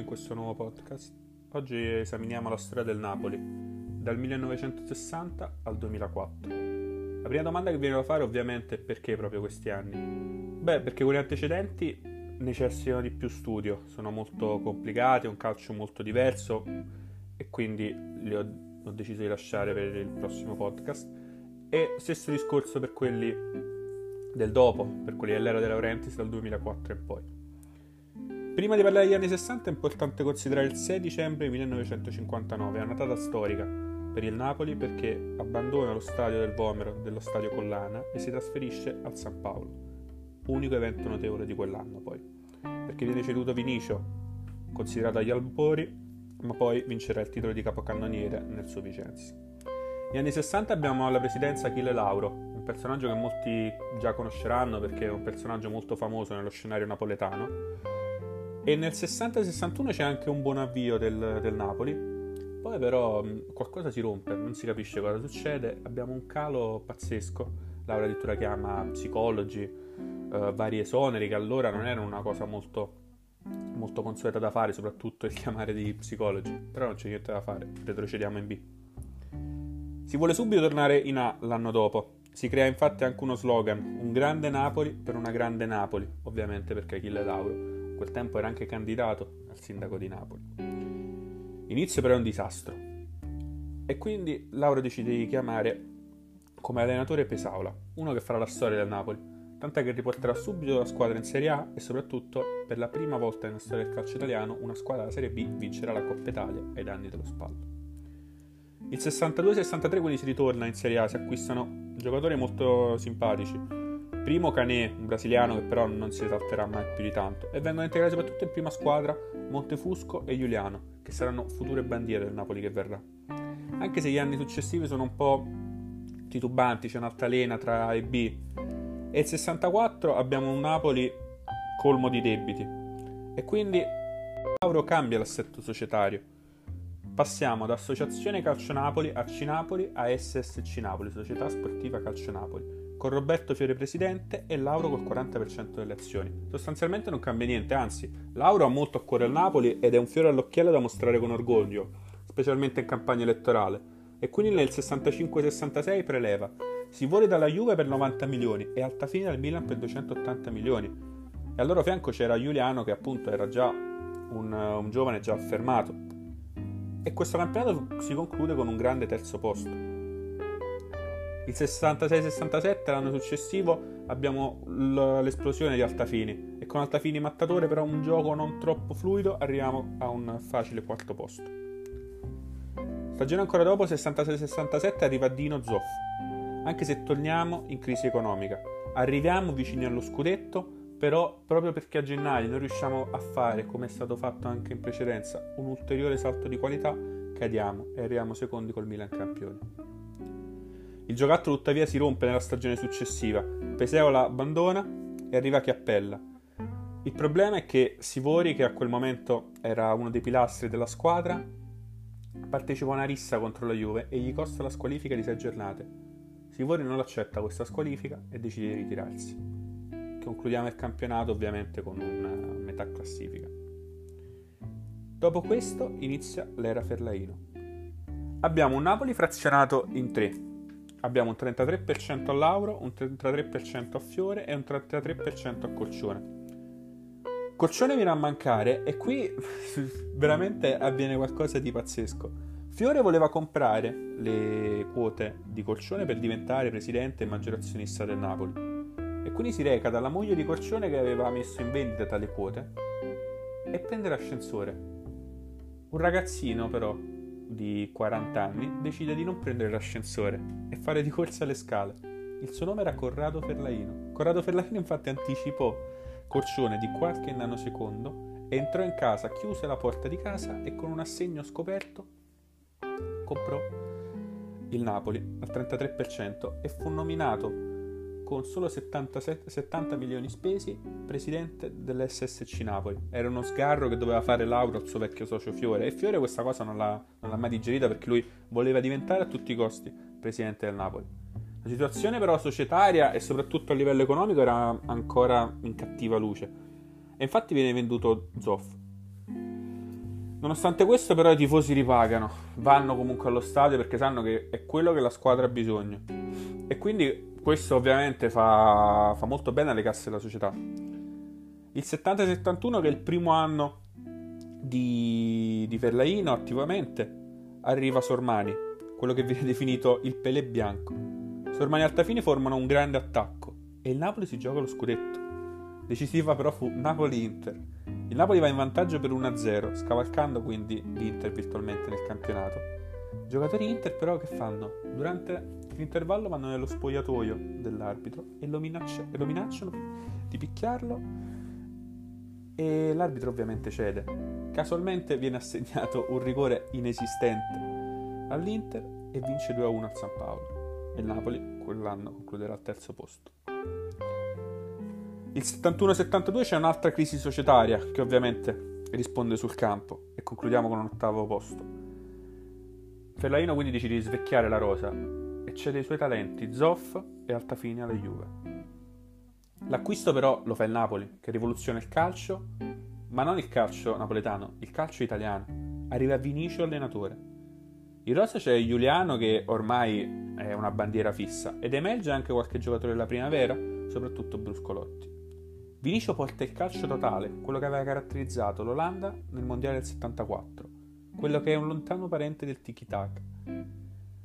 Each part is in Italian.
in questo nuovo podcast. Oggi esaminiamo la storia del Napoli, dal 1960 al 2004. La prima domanda che viene da fare ovviamente è perché proprio questi anni? Beh, perché quelli antecedenti necessitano di più studio, sono molto complicati, è un calcio molto diverso e quindi li ho, ho deciso di lasciare per il prossimo podcast. E stesso discorso per quelli del dopo, per quelli dell'era De Laurentiis dal 2004 e poi. Prima di parlare degli anni 60 è importante considerare il 6 dicembre 1959, è una data storica per il Napoli perché abbandona lo stadio del Vomero, dello stadio Collana e si trasferisce al San Paolo, unico evento notevole di quell'anno poi, perché viene ceduto Vinicio, considerato agli albori, ma poi vincerà il titolo di capocannoniere nel suo Vicenza. Negli anni 60 abbiamo alla presidenza Achille Lauro, un personaggio che molti già conosceranno perché è un personaggio molto famoso nello scenario napoletano e nel 60-61 c'è anche un buon avvio del, del Napoli. Poi però qualcosa si rompe, non si capisce cosa succede. Abbiamo un calo pazzesco. Laura addirittura chiama psicologi, eh, vari esoneri, che allora non erano una cosa molto, molto consueta da fare, soprattutto il chiamare degli psicologi. Però non c'è niente da fare, retrocediamo in B. Si vuole subito tornare in A l'anno dopo. Si crea infatti anche uno slogan, un grande Napoli per una grande Napoli, ovviamente perché Achille Lauro quel tempo era anche candidato al sindaco di Napoli. Inizio però è un disastro e quindi Lauro decide di chiamare come allenatore Pesaula, uno che farà la storia del Napoli, tant'è che riporterà subito la squadra in Serie A e soprattutto per la prima volta nella storia del calcio italiano una squadra della Serie B vincerà la Coppa Italia ai danni dello Spallo. Il 62-63 quindi si ritorna in Serie A, si acquistano giocatori molto simpatici, Primo Canè, un brasiliano che però non si esalterà mai più di tanto, e vengono integrati soprattutto in prima squadra Montefusco e Giuliano, che saranno future bandiere del Napoli che verrà. Anche se gli anni successivi sono un po' titubanti, c'è un'altalena tra A e B. E il 64 abbiamo un Napoli colmo di debiti. E quindi Lauro cambia l'assetto societario. Passiamo da Associazione Calcio Napoli a Cinapoli a SSC Napoli, Società Sportiva Calcio Napoli con Roberto Fiore presidente e Lauro col 40% delle azioni. Sostanzialmente non cambia niente, anzi, Lauro ha molto a cuore il Napoli ed è un fiore all'occhiello da mostrare con orgoglio, specialmente in campagna elettorale. E quindi nel 65-66 preleva. Si vuole dalla Juve per 90 milioni e Altafine al Milan per 280 milioni. E al loro fianco c'era Giuliano che appunto era già un, un giovane già affermato. E questo campionato si conclude con un grande terzo posto. Il 66-67, l'anno successivo, abbiamo l'esplosione di Altafini e con Altafini mattatore però un gioco non troppo fluido arriviamo a un facile quarto posto. Stagione ancora dopo, 66-67, arriva Dino Zoff, anche se torniamo in crisi economica. Arriviamo vicini allo scudetto, però proprio perché a gennaio non riusciamo a fare, come è stato fatto anche in precedenza, un ulteriore salto di qualità, cadiamo e arriviamo secondi col Milan campione. Il giocattolo tuttavia si rompe nella stagione successiva, Peseola abbandona e arriva Chiappella. Il problema è che Sivori, che a quel momento era uno dei pilastri della squadra, partecipa a una rissa contro la Juve e gli costa la squalifica di sei giornate. Sivori non accetta questa squalifica e decide di ritirarsi. Concludiamo il campionato ovviamente con una metà classifica. Dopo questo inizia l'era Ferlaino. Abbiamo un Napoli frazionato in tre, abbiamo un 33% a Lauro, un 33% a Fiore e un 33% a Colcione. Colcione viene a mancare e qui veramente avviene qualcosa di pazzesco. Fiore voleva comprare le quote di Colcione per diventare presidente e maggior azionista del Napoli. E quindi si reca dalla moglie di Colcione che aveva messo in vendita tali quote e prende l'ascensore. Un ragazzino però di 40 anni, decide di non prendere l'ascensore e fare di corsa le scale. Il suo nome era Corrado Ferlaino. Corrado Ferlaino infatti anticipò Corcione di qualche nanosecondo, entrò in casa, chiuse la porta di casa e con un assegno scoperto comprò il Napoli al 33% e fu nominato con solo 77, 70 milioni spesi, presidente dell'SSC Napoli. Era uno sgarro che doveva fare Lauro al suo vecchio socio Fiore e Fiore questa cosa non l'ha, non l'ha mai digerita perché lui voleva diventare a tutti i costi presidente del Napoli. La situazione però societaria e soprattutto a livello economico era ancora in cattiva luce e infatti viene venduto Zoff. Nonostante questo, però, i tifosi ripagano, vanno comunque allo stadio perché sanno che è quello che la squadra ha bisogno. E quindi questo ovviamente fa, fa molto bene alle casse della società. Il 70-71, che è il primo anno di, di Ferlaino attivamente, arriva Sormani, quello che viene definito il Pelé bianco. Sormani e Altafini formano un grande attacco e il Napoli si gioca lo scudetto. Decisiva però fu Napoli-Inter. Il Napoli va in vantaggio per 1-0, scavalcando quindi l'Inter virtualmente nel campionato. I giocatori Inter però che fanno? Durante l'intervallo vanno nello spogliatoio dell'arbitro e lo, minaccia- e lo minacciano di picchiarlo e l'arbitro ovviamente cede. Casualmente viene assegnato un rigore inesistente all'Inter e vince 2-1 al San Paolo. E il Napoli quell'anno concluderà al terzo posto. Il 71-72 c'è un'altra crisi societaria che ovviamente risponde sul campo e concludiamo con un ottavo posto. Fellaino quindi decide di svecchiare la rosa e cede i suoi talenti Zoff e Altafini alla Juve. L'acquisto però lo fa il Napoli, che rivoluziona il calcio, ma non il calcio napoletano, il calcio italiano. Arriva Vinicio allenatore. In rosa c'è Giuliano che ormai è una bandiera fissa ed emerge anche qualche giocatore della primavera, soprattutto Bruscolotti. Vinicio porta il calcio totale, quello che aveva caratterizzato l'Olanda nel Mondiale del 74, quello che è un lontano parente del tiki-taka.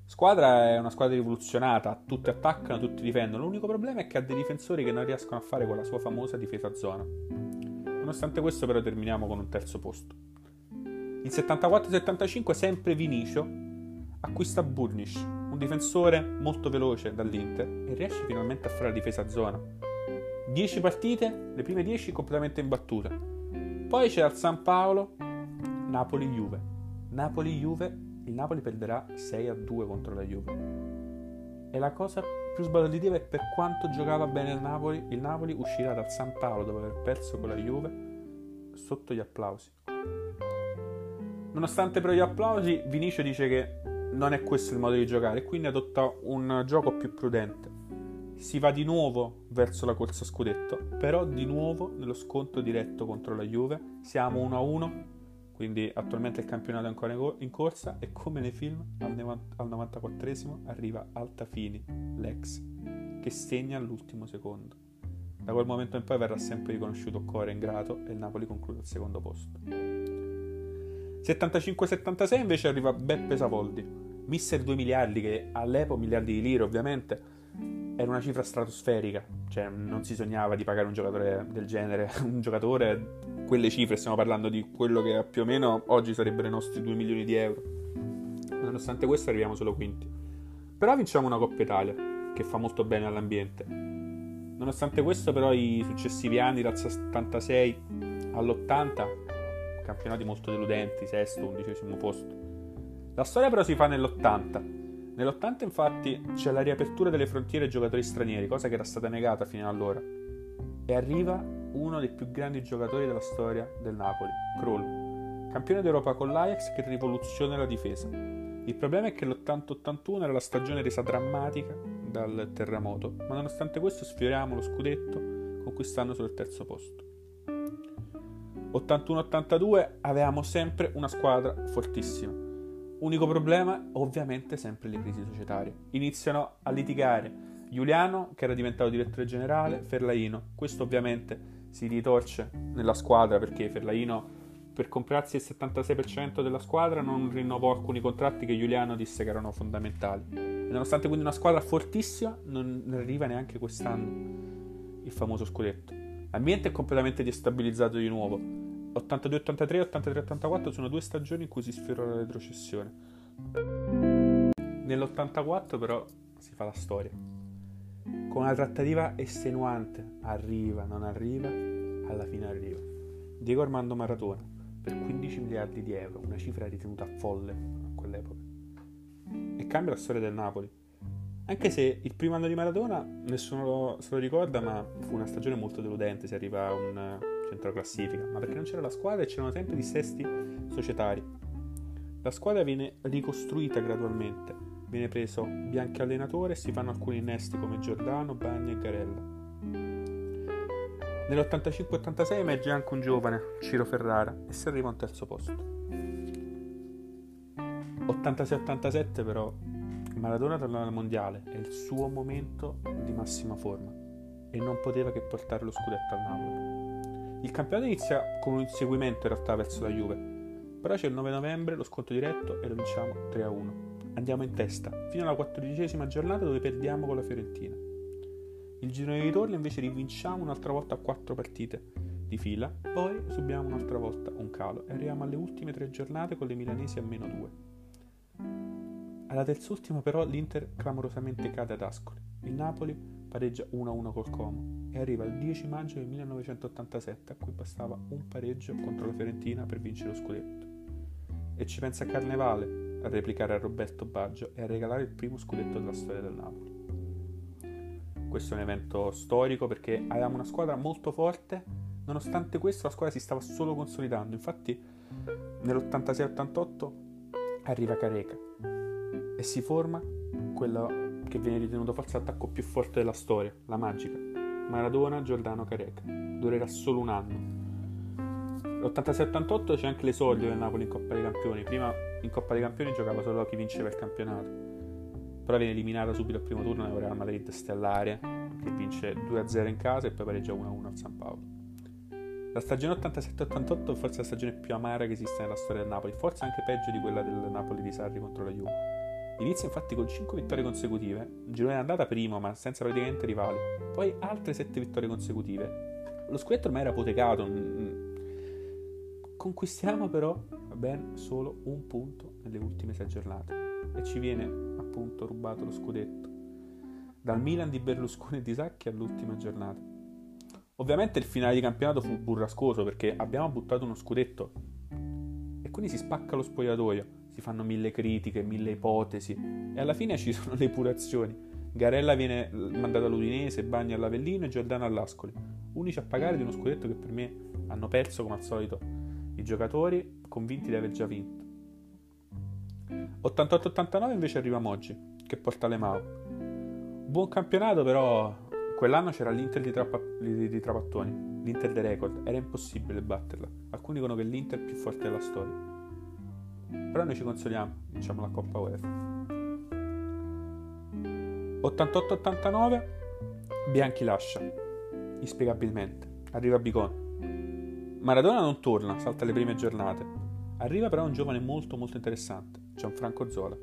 Squadra è una squadra rivoluzionata, tutti attaccano, tutti difendono, l'unico problema è che ha dei difensori che non riescono a fare quella sua famosa difesa zona. Nonostante questo però terminiamo con un terzo posto. Il 74-75 sempre Vinicio acquista Burnish, un difensore molto veloce dall'Inter e riesce finalmente a fare la difesa zona 10 partite, le prime 10 completamente imbattute. Poi c'è al San Paolo Napoli-Juve. Napoli-Juve, il Napoli perderà 6 a 2 contro la Juve. E la cosa più sbalorditiva è per quanto giocava bene il Napoli, il Napoli uscirà dal San Paolo dopo aver perso con la Juve sotto gli applausi. Nonostante però gli applausi, Vinicio dice che non è questo il modo di giocare quindi adotta un gioco più prudente si va di nuovo verso la corsa scudetto, però di nuovo nello scontro diretto contro la Juve. Siamo 1-1, quindi attualmente il campionato è ancora in corsa e come nei film al, al 94esimo arriva Altafini, l'ex, che segna all'ultimo secondo. Da quel momento in poi verrà sempre riconosciuto cuore ingrato e il Napoli conclude al secondo posto. 75-76 invece arriva Beppe Savoldi, mister 2 miliardi che all'epoca miliardi di lire ovviamente era una cifra stratosferica, cioè non si sognava di pagare un giocatore del genere, un giocatore, quelle cifre, stiamo parlando di quello che più o meno oggi sarebbero i nostri 2 milioni di euro. Nonostante questo arriviamo solo quinti. Però vinciamo una Coppa Italia, che fa molto bene all'ambiente. Nonostante questo però i successivi anni, dal 76 all'80, campionati molto deludenti, sesto, undicesimo posto. La storia però si fa nell'80 Nell'80 infatti c'è la riapertura delle frontiere ai giocatori stranieri, cosa che era stata negata fino allora. E arriva uno dei più grandi giocatori della storia del Napoli, Kroll, campione d'Europa con l'Ajax che rivoluziona la difesa. Il problema è che l'80-81 era la stagione resa drammatica dal terremoto, ma nonostante questo sfioriamo lo scudetto conquistando solo il terzo posto. 81-82 avevamo sempre una squadra fortissima Unico problema, ovviamente, sempre le crisi societarie. Iniziano a litigare Giuliano, che era diventato direttore generale, Ferlaino. Questo ovviamente si ritorce nella squadra perché Ferlaino, per comprarsi il 76% della squadra, non rinnovò alcuni contratti che Giuliano disse che erano fondamentali. E nonostante quindi una squadra fortissima, non arriva neanche quest'anno il famoso scudetto. L'ambiente è completamente destabilizzato di nuovo 82-83 83-84 sono due stagioni in cui si sfiora la retrocessione. Nell'84 però si fa la storia. Con una trattativa estenuante, arriva, non arriva, alla fine arriva. Diego Armando Maratona per 15 miliardi di euro, una cifra ritenuta folle a quell'epoca. E cambia la storia del Napoli. Anche se il primo anno di Maradona nessuno se lo ricorda, ma fu una stagione molto deludente, si arriva a un centro classifica, ma perché non c'era la squadra e c'erano sempre dissesti societari. La squadra viene ricostruita gradualmente, viene preso Bianchi allenatore e si fanno alcuni innesti come Giordano, Bagni e Garella. Nell'85-86 emerge anche un giovane, Ciro Ferrara, e si arriva a un terzo posto. Nell'86-87 però Maradona tornò al mondiale, è il suo momento di massima forma e non poteva che portare lo scudetto al Napoli. Il campionato inizia con un inseguimento in realtà verso la Juve, però c'è il 9 novembre lo sconto diretto e lo vinciamo 3-1. Andiamo in testa, fino alla quattordicesima giornata dove perdiamo con la Fiorentina. Il giro di ritorno invece rivinciamo un'altra volta a quattro partite di fila, poi subiamo un'altra volta un calo e arriviamo alle ultime tre giornate con le milanesi a meno due. Alla terz'ultima però l'Inter clamorosamente cade ad Ascoli. Il Napoli pareggia 1-1 col Como. E arriva il 10 maggio del 1987 a cui bastava un pareggio contro la Fiorentina per vincere lo scudetto. E ci pensa Carnevale a replicare a Roberto Baggio e a regalare il primo scudetto della storia del Napoli. Questo è un evento storico perché avevamo una squadra molto forte, nonostante questo la squadra si stava solo consolidando, infatti nell'86-88 arriva Careca e si forma quello che viene ritenuto forse l'attacco più forte della storia, la magica, Maradona Giordano Careca, durerà solo un anno. L'86-88 c'è anche l'esordio del Napoli in Coppa dei Campioni, prima in Coppa dei Campioni giocava solo chi vinceva il campionato però viene eliminata subito al primo turno nel Real Madrid stellare che vince 2-0 in casa e poi pareggia 1-1 al San Paolo. La stagione 87-88 è forse la stagione più amara che esiste nella storia del Napoli, forse anche peggio di quella del Napoli di Sarri contro la Juve. Inizia infatti con 5 vittorie consecutive, girone andata primo ma senza praticamente rivali, poi altre 7 vittorie consecutive. Lo scudetto ormai era apotecato, conquistiamo però ben solo un punto nelle ultime 6 giornate e ci viene appunto rubato lo scudetto. Dal Milan di Berlusconi e di Sacchi all'ultima giornata. Ovviamente il finale di campionato fu burrascoso perché abbiamo buttato uno scudetto e quindi si spacca lo spogliatoio, si fanno mille critiche, mille ipotesi e alla fine ci sono le epurazioni. Garella viene mandato all'Udinese, Bagni all'Avellino e Giordano all'Ascoli, unici a pagare di uno scudetto che per me hanno perso come al solito i giocatori convinti di aver già vinto. 88-89 invece arriva Moggi, che porta le Mao. Buon campionato, però quell'anno c'era l'Inter di, Trappa- di, di Trapattoni, l'Inter dei record, era impossibile batterla. Alcuni dicono che l'Inter è più forte della storia. Però noi ci consoliamo, diciamo la Coppa UEFA. 88-89, Bianchi lascia, inspiegabilmente. Arriva Bicon. Maradona non torna, salta le prime giornate. Arriva però un giovane molto molto interessante, Gianfranco Zola.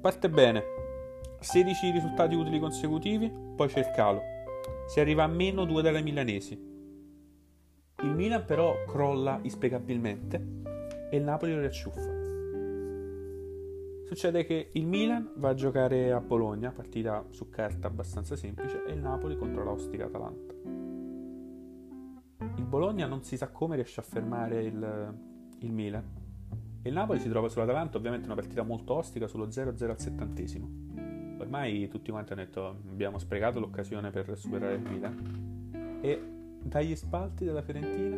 Parte bene, 16 risultati utili consecutivi, poi c'è il calo. Si arriva a meno 2 dalle milanesi. Il Milan però crolla inspiegabilmente e il Napoli lo riacciuffa. Succede che il Milan va a giocare a Bologna, partita su carta abbastanza semplice, e il Napoli contro l'Austica Atalanta. Il Bologna non si sa come riesce a fermare il, il Milan il Napoli si trova sull'Atalanta, ovviamente una partita molto ostica, sullo 0-0 al settantesimo. Ormai tutti quanti hanno detto abbiamo sprecato l'occasione per superare il Milan. E dagli spalti della Fiorentina,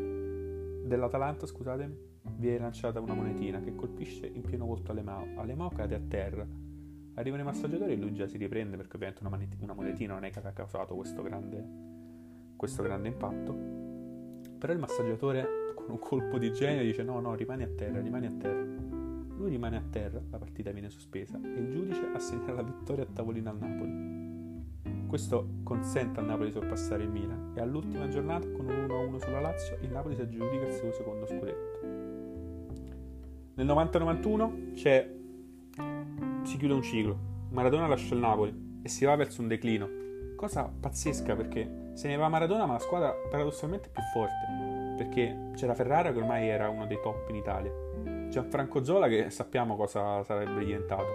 dell'Atalanta, scusatemi, viene lanciata una monetina che colpisce in pieno volto Alemao. Alemao cade a terra. Arrivano i massaggiatori e lui già si riprende perché ovviamente una, maneti- una monetina non è che ha causato questo grande, questo grande impatto. Però il massaggiatore un colpo di genio dice no, no, rimani a terra, rimani a terra. Lui rimane a terra, la partita viene sospesa e il giudice assegna la vittoria a tavolino al Napoli. Questo consente al Napoli di sorpassare il Milan e all'ultima giornata, con un 1-1 sulla Lazio, il Napoli si aggiudica il suo secondo scudetto. Nel 90-91 c'è... si chiude un ciclo. Maradona lascia il Napoli e si va verso un declino. Cosa pazzesca perché se ne va Maradona ma la squadra paradossalmente più forte perché c'era Ferrara che ormai era uno dei top in Italia, Gianfranco Zola che sappiamo cosa sarebbe diventato,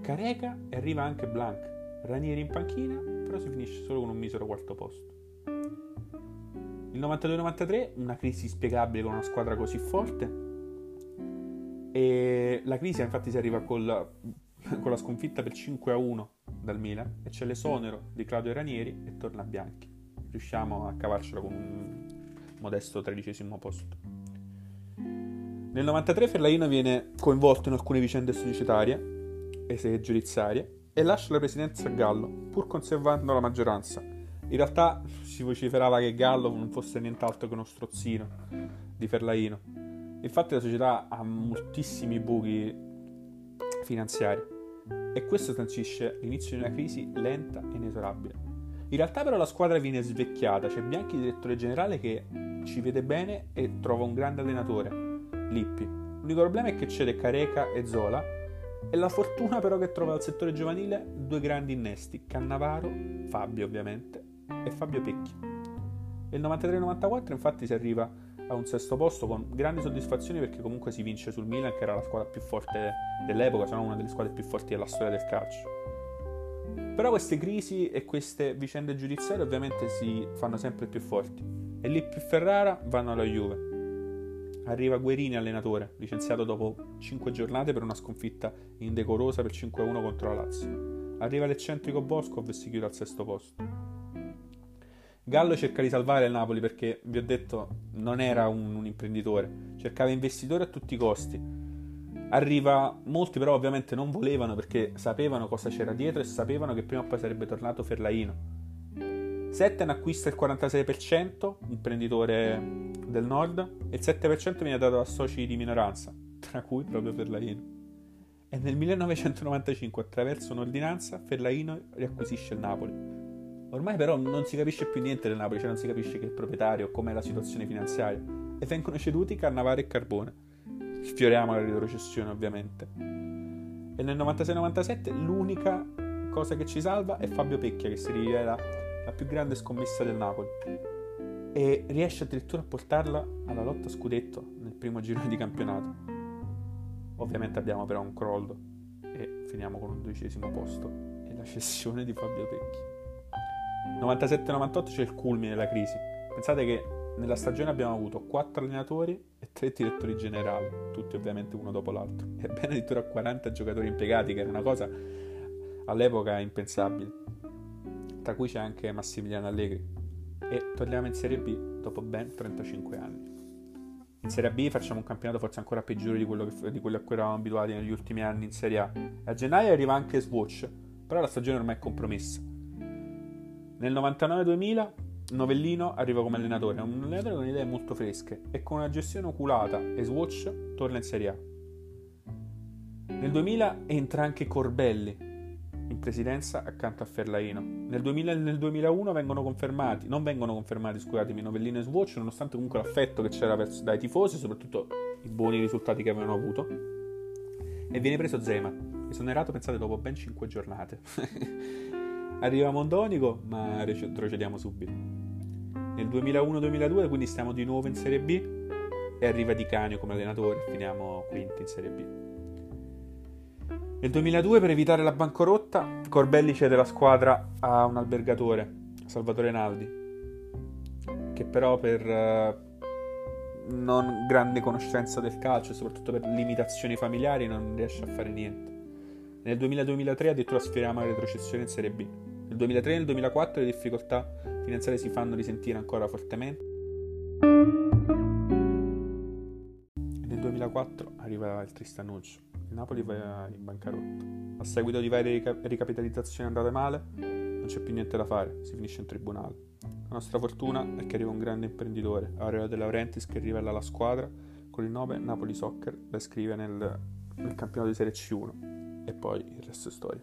Careca e arriva anche Blanc, Ranieri in panchina, però si finisce solo con un misero quarto posto. Il 92-93, una crisi spiegabile con una squadra così forte, e la crisi infatti si arriva col, con la sconfitta per 5-1 dal Milan e c'è l'esonero di Claudio Ranieri e torna Bianchi. Riusciamo a cavarcela con un modesto tredicesimo posto. Nel 93 Ferlaino viene coinvolto in alcune vicende societarie e giudiziarie e lascia la presidenza a Gallo, pur conservando la maggioranza. In realtà si vociferava che Gallo non fosse nient'altro che uno strozzino di Ferlaino Infatti la società ha moltissimi buchi finanziari e questo sancisce l'inizio di una crisi lenta e inesorabile. In realtà però la squadra viene svecchiata, c'è Bianchi direttore generale che ci vede bene e trova un grande allenatore, Lippi. L'unico problema è che cede Careca e Zola e la fortuna però che trova al settore giovanile due grandi innesti, Cannavaro, Fabio ovviamente, e Fabio Pecchi. Nel 93-94 infatti si arriva a un sesto posto con grandi soddisfazioni perché comunque si vince sul Milan che era la squadra più forte dell'epoca, se non una delle squadre più forti della storia del calcio. Però queste crisi e queste vicende giudiziarie ovviamente si fanno sempre più forti e lì più Ferrara vanno alla Juve. Arriva Guerini allenatore, licenziato dopo 5 giornate per una sconfitta indecorosa per 5-1 contro la Lazio. Arriva l'eccentrico Boscov e si chiude al sesto posto. Gallo cerca di salvare il Napoli perché, vi ho detto, non era un, un imprenditore, cercava investitori a tutti i costi. Arriva, molti però ovviamente non volevano perché sapevano cosa c'era dietro e sapevano che prima o poi sarebbe tornato Ferlaino. Setten acquista il 46%, imprenditore del nord, e il 7% viene dato a soci di minoranza, tra cui proprio Ferlaino. E nel 1995, attraverso un'ordinanza, Ferlaino riacquisisce il Napoli Ormai però non si capisce più niente del Napoli, cioè non si capisce che il proprietario, com'è la situazione finanziaria. E vengono ceduti Cannavaro e Carbone. Sfioriamo la retrocessione ovviamente. E nel 96-97 l'unica cosa che ci salva è Fabio Pecchia che si rivela la più grande scommessa del Napoli. E riesce addirittura a portarla alla lotta scudetto nel primo giro di campionato. Ovviamente abbiamo però un crollo e finiamo con un dodicesimo posto e la cessione di Fabio Pecchi. 97-98 c'è il culmine della crisi. Pensate che nella stagione abbiamo avuto 4 allenatori e 3 direttori generali, tutti ovviamente uno dopo l'altro, e ben addirittura 40 giocatori impiegati, che era una cosa all'epoca impensabile. Tra cui c'è anche Massimiliano Allegri. E torniamo in Serie B dopo ben 35 anni. In Serie B facciamo un campionato forse ancora peggiore di quello, che, di quello a cui eravamo abituati negli ultimi anni in Serie A. A gennaio arriva anche Swatch, però la stagione ormai è compromessa. Nel 99-2000 Novellino arriva come allenatore, un allenatore con idee molto fresche e con una gestione oculata e Swatch torna in Serie A. Nel 2000 entra anche Corbelli in presidenza accanto a Ferlaino. Nel 2000 e nel 2001 vengono confermati, non vengono confermati, scusatemi, Novellino e Swatch, nonostante comunque l'affetto che c'era verso, dai tifosi, soprattutto i buoni risultati che avevano avuto. E viene preso Zeman, esonerato pensate dopo ben 5 giornate. Arriva Mondonico, ma retrocediamo subito. Nel 2001-2002, quindi stiamo di nuovo in Serie B, e arriva Di Canio come allenatore, finiamo quinti in Serie B. Nel 2002, per evitare la bancarotta, Corbelli cede la squadra a un albergatore, Salvatore Naldi, che però per uh, non grande conoscenza del calcio e soprattutto per limitazioni familiari non riesce a fare niente. Nel 2000-2003 addirittura sfioriamo la retrocessione in Serie B. Nel 2003 e nel 2004 le difficoltà finanziarie si fanno risentire ancora fortemente. Nel 2004 arriva il Tristanuccio. Il Napoli va in bancarotta. A seguito di varie ricapitalizzazioni andate male, non c'è più niente da fare, si finisce in tribunale. La nostra fortuna è che arriva un grande imprenditore, Aurelio De Laurentiis, che rivela la squadra con il nome Napoli Soccer, la scrive nel, nel campionato di Serie C1 e poi il resto è storia.